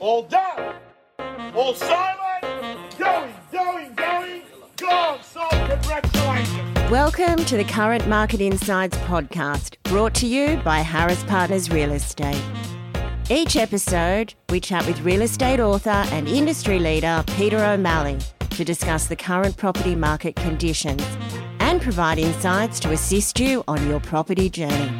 All done. All silent. Going, going, going. Gone. So congratulations. Welcome to the Current Market Insights podcast, brought to you by Harris Partners Real Estate. Each episode, we chat with real estate author and industry leader Peter O'Malley to discuss the current property market conditions and provide insights to assist you on your property journey.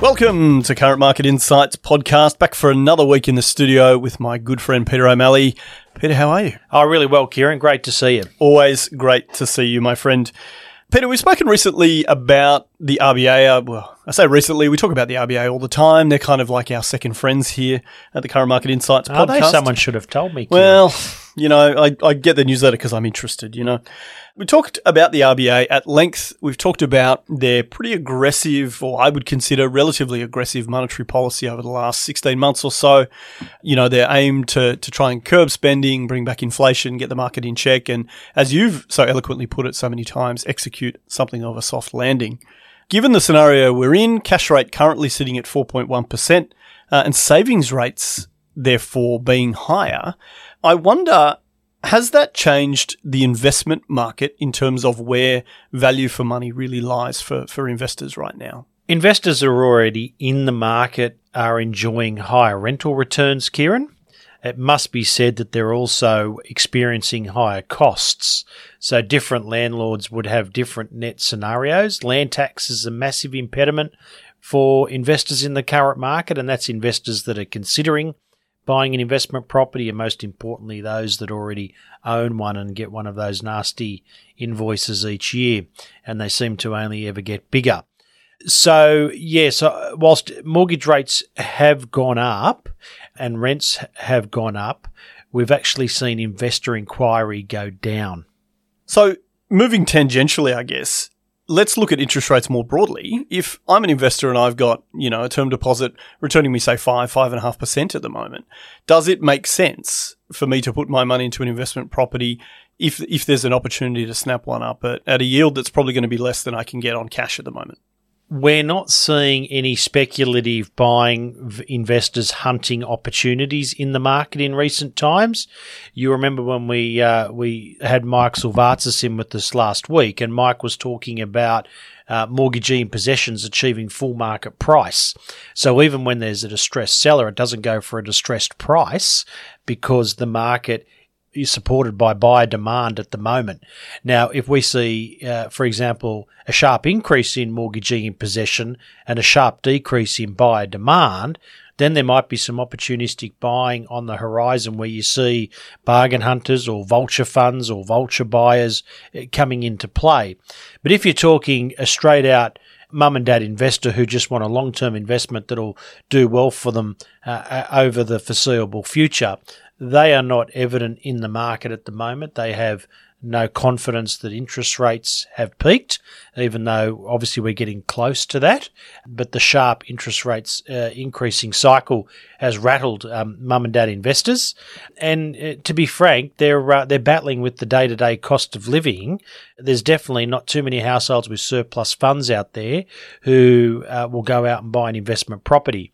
Welcome to Current Market Insights podcast. Back for another week in the studio with my good friend Peter O'Malley. Peter, how are you? Oh, really well, Kieran. Great to see you. Always great to see you, my friend. Peter, we've spoken recently about the RBA. Uh, well, I say recently, we talk about the RBA all the time. They're kind of like our second friends here at the Current Market Insights Are podcast. they? Someone should have told me. Kieran. Well, you know, I, I get the newsletter because I'm interested, you know. We talked about the RBA at length. We've talked about their pretty aggressive, or I would consider relatively aggressive monetary policy over the last 16 months or so. You know, their aim to, to try and curb spending, bring back inflation, get the market in check, and as you've so eloquently put it so many times, execute something of a soft landing. Given the scenario we're in, cash rate currently sitting at 4.1%, uh, and savings rates therefore being higher, I wonder has that changed the investment market in terms of where value for money really lies for, for investors right now? Investors are already in the market, are enjoying higher rental returns, Kieran. It must be said that they're also experiencing higher costs. So different landlords would have different net scenarios. Land tax is a massive impediment for investors in the current market, and that's investors that are considering buying an investment property, and most importantly, those that already own one and get one of those nasty invoices each year, and they seem to only ever get bigger. So, yes, uh, whilst mortgage rates have gone up and rents have gone up, we've actually seen investor inquiry go down. So, moving tangentially, I guess, let's look at interest rates more broadly. If I'm an investor and I've got, you know, a term deposit returning me, say, five, five and a half percent at the moment, does it make sense for me to put my money into an investment property if, if there's an opportunity to snap one up at, at a yield that's probably going to be less than I can get on cash at the moment? We're not seeing any speculative buying investors hunting opportunities in the market in recent times. You remember when we uh, we had Mike Silvatsis in with us last week, and Mike was talking about uh, mortgagee in possessions achieving full market price. So even when there's a distressed seller, it doesn't go for a distressed price because the market is supported by buyer demand at the moment. Now, if we see, uh, for example, a sharp increase in mortgagee in possession and a sharp decrease in buyer demand, then there might be some opportunistic buying on the horizon where you see bargain hunters or vulture funds or vulture buyers uh, coming into play. But if you're talking a straight out mum and dad investor who just want a long term investment that'll do well for them uh, over the foreseeable future, they are not evident in the market at the moment. They have no confidence that interest rates have peaked, even though obviously we're getting close to that. But the sharp interest rates uh, increasing cycle has rattled um, mum and dad investors. And uh, to be frank, they're uh, they're battling with the day to day cost of living. There's definitely not too many households with surplus funds out there who uh, will go out and buy an investment property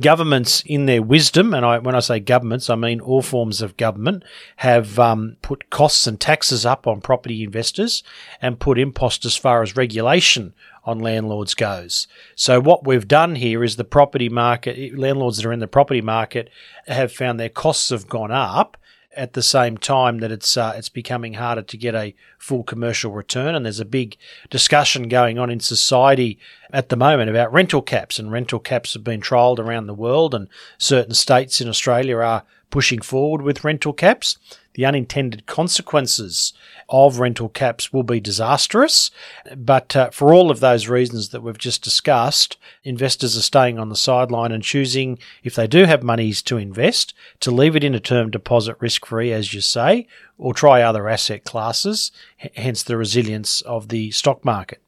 governments in their wisdom, and I, when I say governments, I mean all forms of government, have um, put costs and taxes up on property investors and put impost as far as regulation on landlords goes. So what we've done here is the property market, landlords that are in the property market have found their costs have gone up at the same time that it's uh, it's becoming harder to get a full commercial return, and there's a big discussion going on in society at the moment about rental caps, and rental caps have been trialled around the world, and certain states in Australia are pushing forward with rental caps. The unintended consequences of rental caps will be disastrous. But uh, for all of those reasons that we've just discussed, investors are staying on the sideline and choosing, if they do have monies to invest, to leave it in a term deposit risk free, as you say, or try other asset classes, hence the resilience of the stock market.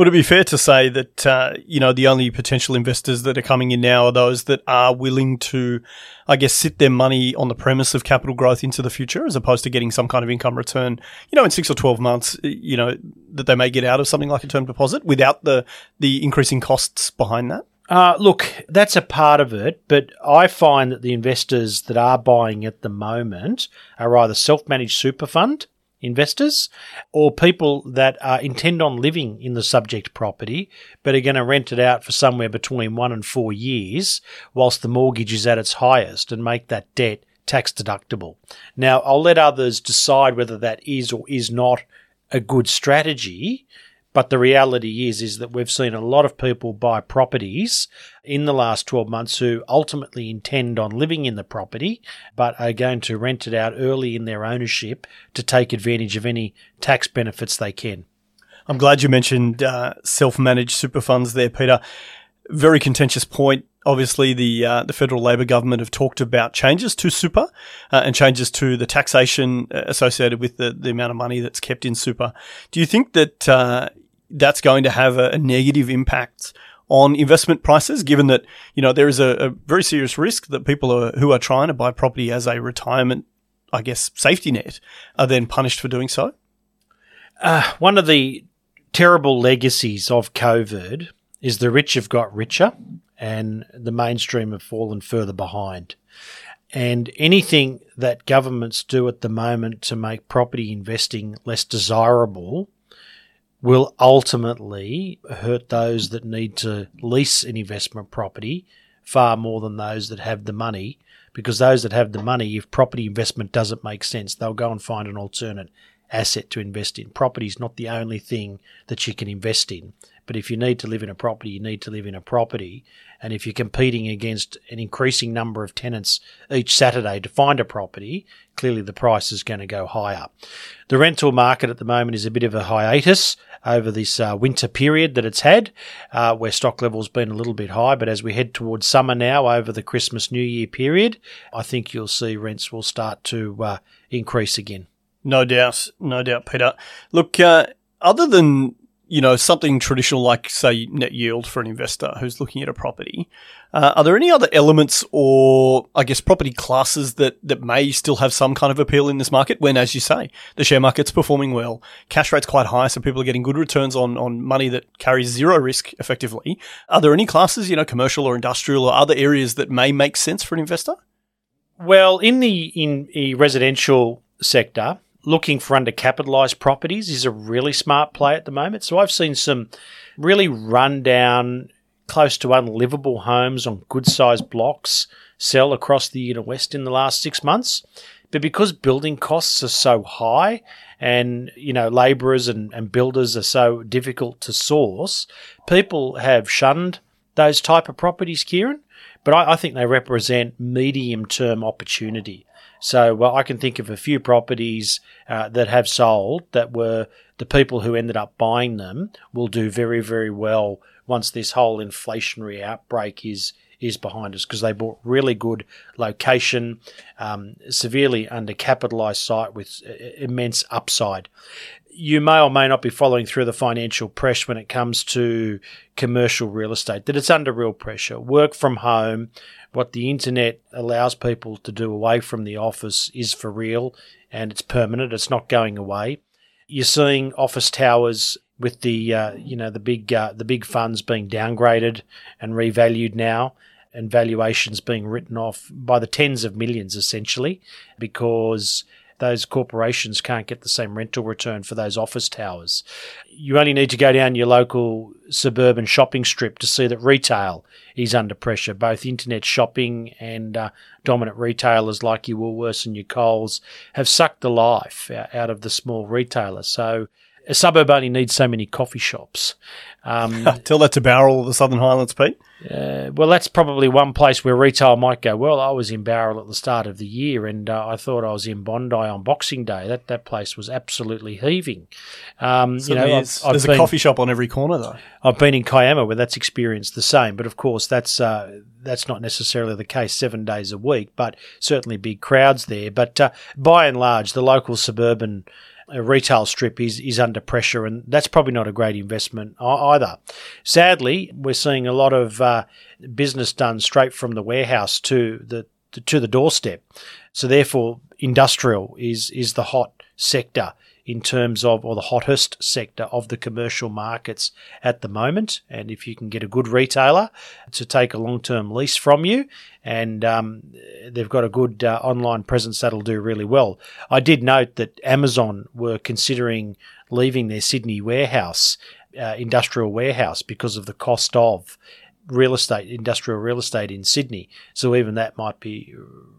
Would it be fair to say that uh, you know the only potential investors that are coming in now are those that are willing to, I guess, sit their money on the premise of capital growth into the future, as opposed to getting some kind of income return, you know, in six or twelve months, you know, that they may get out of something like a term deposit without the the increasing costs behind that. Uh, look, that's a part of it, but I find that the investors that are buying at the moment are either self managed super fund investors or people that uh, intend on living in the subject property but are going to rent it out for somewhere between one and four years whilst the mortgage is at its highest and make that debt tax deductible. Now, I'll let others decide whether that is or is not a good strategy. But the reality is, is that we've seen a lot of people buy properties in the last 12 months who ultimately intend on living in the property, but are going to rent it out early in their ownership to take advantage of any tax benefits they can. I'm glad you mentioned uh, self-managed super funds there, Peter. Very contentious point. Obviously, the uh, the federal Labor government have talked about changes to super uh, and changes to the taxation uh, associated with the, the amount of money that's kept in super. Do you think that uh, that's going to have a, a, negative impact on investment prices, given that you know there is a, a very serious risk that people are, who are trying to buy property as a retirement, I guess, safety net, are then punished for doing so? Uh, one of the terrible legacies of COVID is the rich have got richer and the mainstream have fallen further behind. And anything that governments do at the moment to make property investing less desirable will ultimately hurt those that need to lease an investment property far more than those that have the money. Because those that have the money, if property investment doesn't make sense, they'll go and find an alternate asset to invest in. Property is not the only thing that you can invest in. But if you need to live in a property, you need to live in a property. And if you're competing against an increasing number of tenants each Saturday to find a property, clearly the price is going to go higher. The rental market at the moment is a bit of a hiatus over this uh, winter period that it's had, uh, where stock levels been a little bit high. But as we head towards summer now, over the Christmas New Year period, I think you'll see rents will start to uh, increase again. No doubt, no doubt, Peter. Look, uh, other than you know something traditional like say net yield for an investor who's looking at a property, uh, are there any other elements or I guess property classes that that may still have some kind of appeal in this market? When, as you say, the share market's performing well, cash rate's quite high, so people are getting good returns on on money that carries zero risk effectively. Are there any classes, you know, commercial or industrial or other areas that may make sense for an investor? Well, in the in the residential sector, looking for undercapitalized properties is a really smart play at the moment. So I've seen some really rundown, close to unlivable homes on good sized blocks sell across the inner west in the last six months. But because building costs are so high and, you know, labourers and, and builders are so difficult to source, people have shunned those type of properties, Kieran. But I, I think they represent medium term opportunity. So well, I can think of a few properties uh, that have sold that were the people who ended up buying them will do very, very well once this whole inflationary outbreak is is behind us because they bought really good location, um, severely undercapitalized site with uh, immense upside. You may or may not be following through the financial press when it comes to commercial real estate, that it's under real pressure. Work from home, what the internet allows people to do away from the office is for real and it's permanent. It's not going away. You're seeing office towers with the uh, you know the big uh, the big funds being downgraded and revalued now and valuations being written off by the tens of millions essentially because those corporations can't get the same rental return for those office towers. You only need to go down your local suburban shopping strip to see that retail is under pressure. Both internet shopping and uh, dominant retailers like your Woolworths and your Coles have sucked the life out of the small retailer. So a suburb only needs so many coffee shops. Um, Tell that to Bowral of the Southern Highlands, Pete. Uh, well, that's probably one place where retail might go. Well, I was in Bowral at the start of the year, and uh, I thought I was in Bondi on Boxing Day. That that place was absolutely heaving. Um, you know, I've, I've there's been, a coffee shop on every corner, though. I've been in Kiama where that's experienced the same, but of course that's uh, that's not necessarily the case seven days a week, but certainly big crowds there. But uh, by and large, the local suburban a retail strip is, is under pressure, and that's probably not a great investment either. Sadly, we're seeing a lot of uh, business done straight from the warehouse to the to the doorstep. So therefore, industrial is is the hot sector in terms of, or the hottest sector of the commercial markets at the moment. And if you can get a good retailer to take a long term lease from you, and um, they've got a good uh, online presence, that'll do really well. I did note that Amazon were considering leaving their Sydney warehouse, uh, industrial warehouse, because of the cost of real estate, industrial real estate in Sydney. So even that might be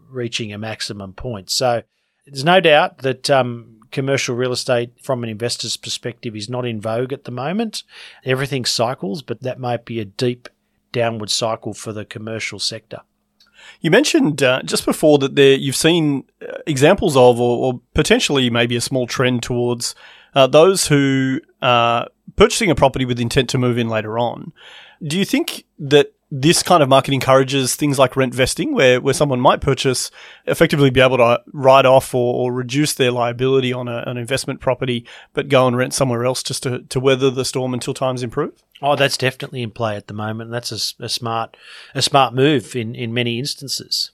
reaching a maximum point. So there's no doubt that um, commercial real estate from an investor's perspective is not in vogue at the moment. Everything cycles, but that might be a deep downward cycle for the commercial sector. You mentioned uh, just before that there you've seen uh, examples of, or, or, potentially maybe a small trend towards uh, those who are purchasing a property with intent to move in later on. Do you think that this kind of market encourages things like rent vesting, where, where someone might purchase, effectively be able to write off or, or reduce their liability on a, an investment property, but go and rent somewhere else just to, to weather the storm until times improve? Oh, that's definitely in play at the moment. That's a, a smart a smart move in, in many instances.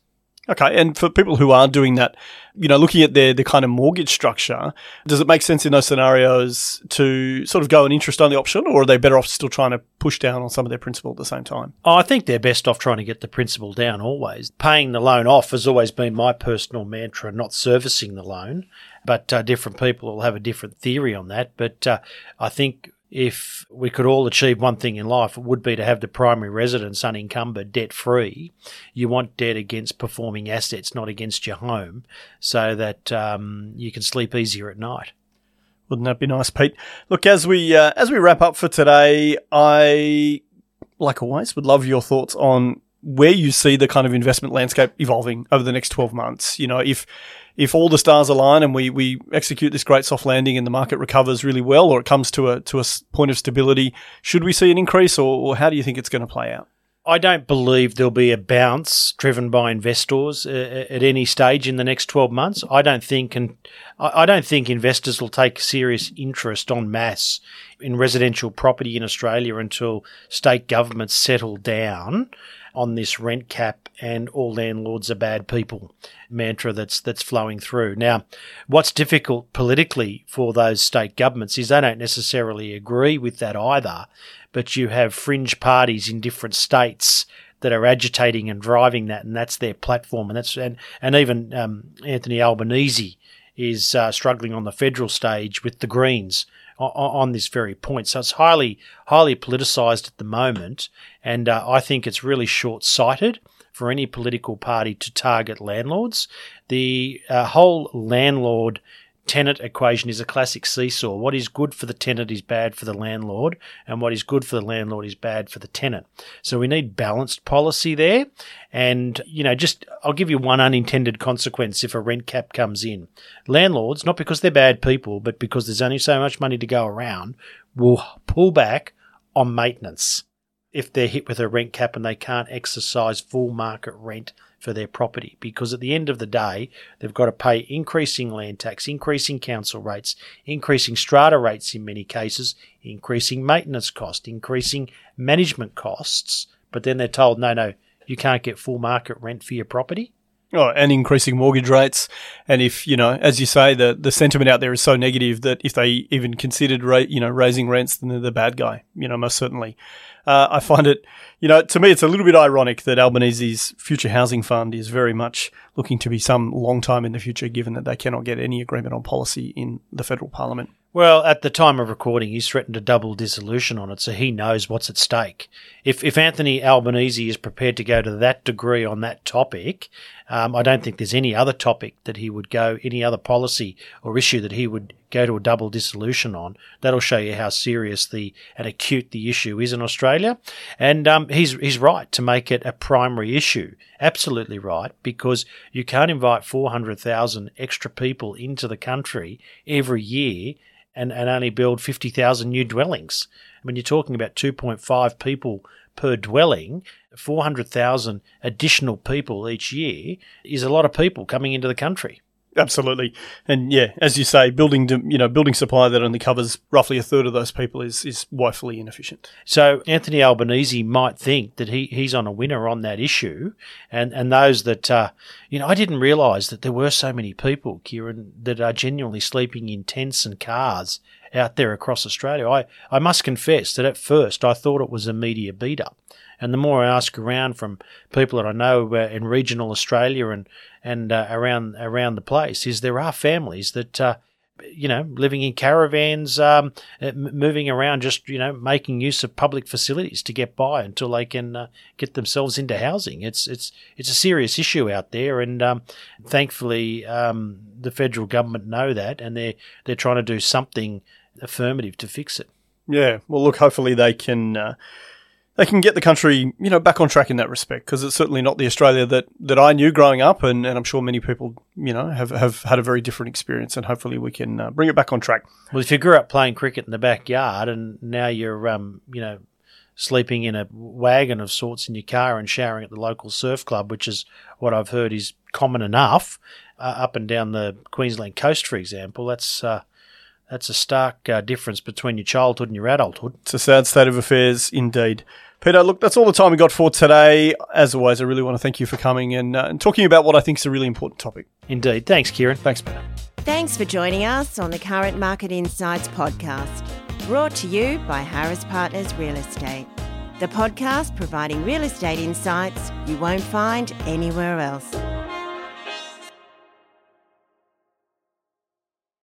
Okay, and for people who are doing that, you know, looking at their the kind of mortgage structure, does it make sense in those scenarios to sort of go an interest only option, or are they better off still trying to push down on some of their principal at the same time? Oh, I think they're best off trying to get the principal down always. Paying the loan off has always been my personal mantra, not servicing the loan. But uh, different people will have a different theory on that. But uh, I think if we could all achieve one thing in life, it would be to have the primary residence unencumbered, debt free. You want debt against performing assets, not against your home, so that um, you can sleep easier at night. Wouldn't that be nice, Pete? Look, as we uh, as we wrap up for today, I, like always, would love your thoughts on where you see the kind of investment landscape evolving over the next twelve months. You know, if if all the stars align and we, we execute this great soft landing and the market recovers really well, or it comes to a to a point of stability, should we see an increase, or, or how do you think it's going to play out? I don't believe there'll be a bounce driven by investors uh, at any stage in the next 12 months. I don't think, and I don't think investors will take serious interest en masse in residential property in Australia until state governments settle down on this rent cap and all landlords are bad people mantra that's that's flowing through. Now, what's difficult politically for those state governments is they don't necessarily agree with that either, but you have fringe parties in different states that are agitating and driving that, and that's their platform. And that's and and even um, Anthony Albanese is uh, struggling on the federal stage with the Greens on, this very point. So it's highly, highly politicised at the moment, and uh, I think it's really short sighted for any political party to target landlords. The uh, whole landlord tenant equation is a classic seesaw. What is good for the tenant is bad for the landlord, and what is good for the landlord is bad for the tenant. So we need balanced policy there. And, you know, just I'll give you one unintended consequence if a rent cap comes in. Landlords, not because they're bad people, but because there's only so much money to go around, will pull back on maintenance if they're hit with a rent cap and they can't exercise full market rent for their property because at the end of the day, they've got to pay increasing land tax, increasing council rates, increasing strata rates in many cases, increasing maintenance costs, increasing management costs. But then they're told, no, no, you can't get full market rent for your property. Oh, and increasing mortgage rates. And if, you know, as you say, the, the sentiment out there is so negative that if they even considered, ra- you know, raising rents, then they're the bad guy, you know, most certainly. Uh, I find it, you know, to me, it's a little bit ironic that Albanese's future housing fund is very much looking to be some long time in the future, given that they cannot get any agreement on policy in the federal parliament. Well, at the time of recording, he's threatened a double dissolution on it, so he knows what's at stake. If if Anthony Albanese is prepared to go to that degree on that topic, um, I don't think there's any other topic that he would go, any other policy or issue that he would go to a double dissolution on. That'll show you how serious the and acute the issue is in Australia. And um, he's he's right to make it a primary issue. Absolutely right, because you can't invite 400,000 extra people into the country every year and, and only build 50,000 new dwellings. When you're talking about 2.5 people per dwelling, 400,000 additional people each year is a lot of people coming into the country. Absolutely, and yeah, as you say, building you know building supply that only covers roughly a third of those people is is woefully inefficient. So Anthony Albanese might think that he, he's on a winner on that issue, and and those that uh, you know I didn't realise that there were so many people, Kieran, that are genuinely sleeping in tents and cars out there across Australia. I I must confess that at first I thought it was a media beat up. And the more I ask around from people that I know uh, in regional Australia and and uh, around around the place, is there are families that uh, you know living in caravans, um, uh, moving around, just you know making use of public facilities to get by until they can uh, get themselves into housing. It's it's it's a serious issue out there, and um, thankfully um, the federal government know that, and they're they're trying to do something affirmative to fix it. Yeah, well, look, hopefully they can uh, they can get the country, you know, back on track in that respect because it's certainly not the Australia that, that I knew growing up, and, and I'm sure many people, you know, have, have had a very different experience, and hopefully we can uh, bring it back on track. Well, if you grew up playing cricket in the backyard and now you're, um, you know, sleeping in a wagon of sorts in your car and showering at the local surf club, which is what I've heard is common enough uh, up and down the Queensland coast, for example, that's uh, that's a stark uh, difference between your childhood and your adulthood. It's a sad state of affairs indeed. Peter, look, that's all the time we got for today. As always, I really want to thank you for coming and, uh, and talking about what I think is a really important topic. Indeed. Thanks, Kieran. Thanks, Peter. Thanks for joining us on the Current Market Insights podcast, brought to you by Harris Partners Real Estate. The podcast providing real estate insights you won't find anywhere else.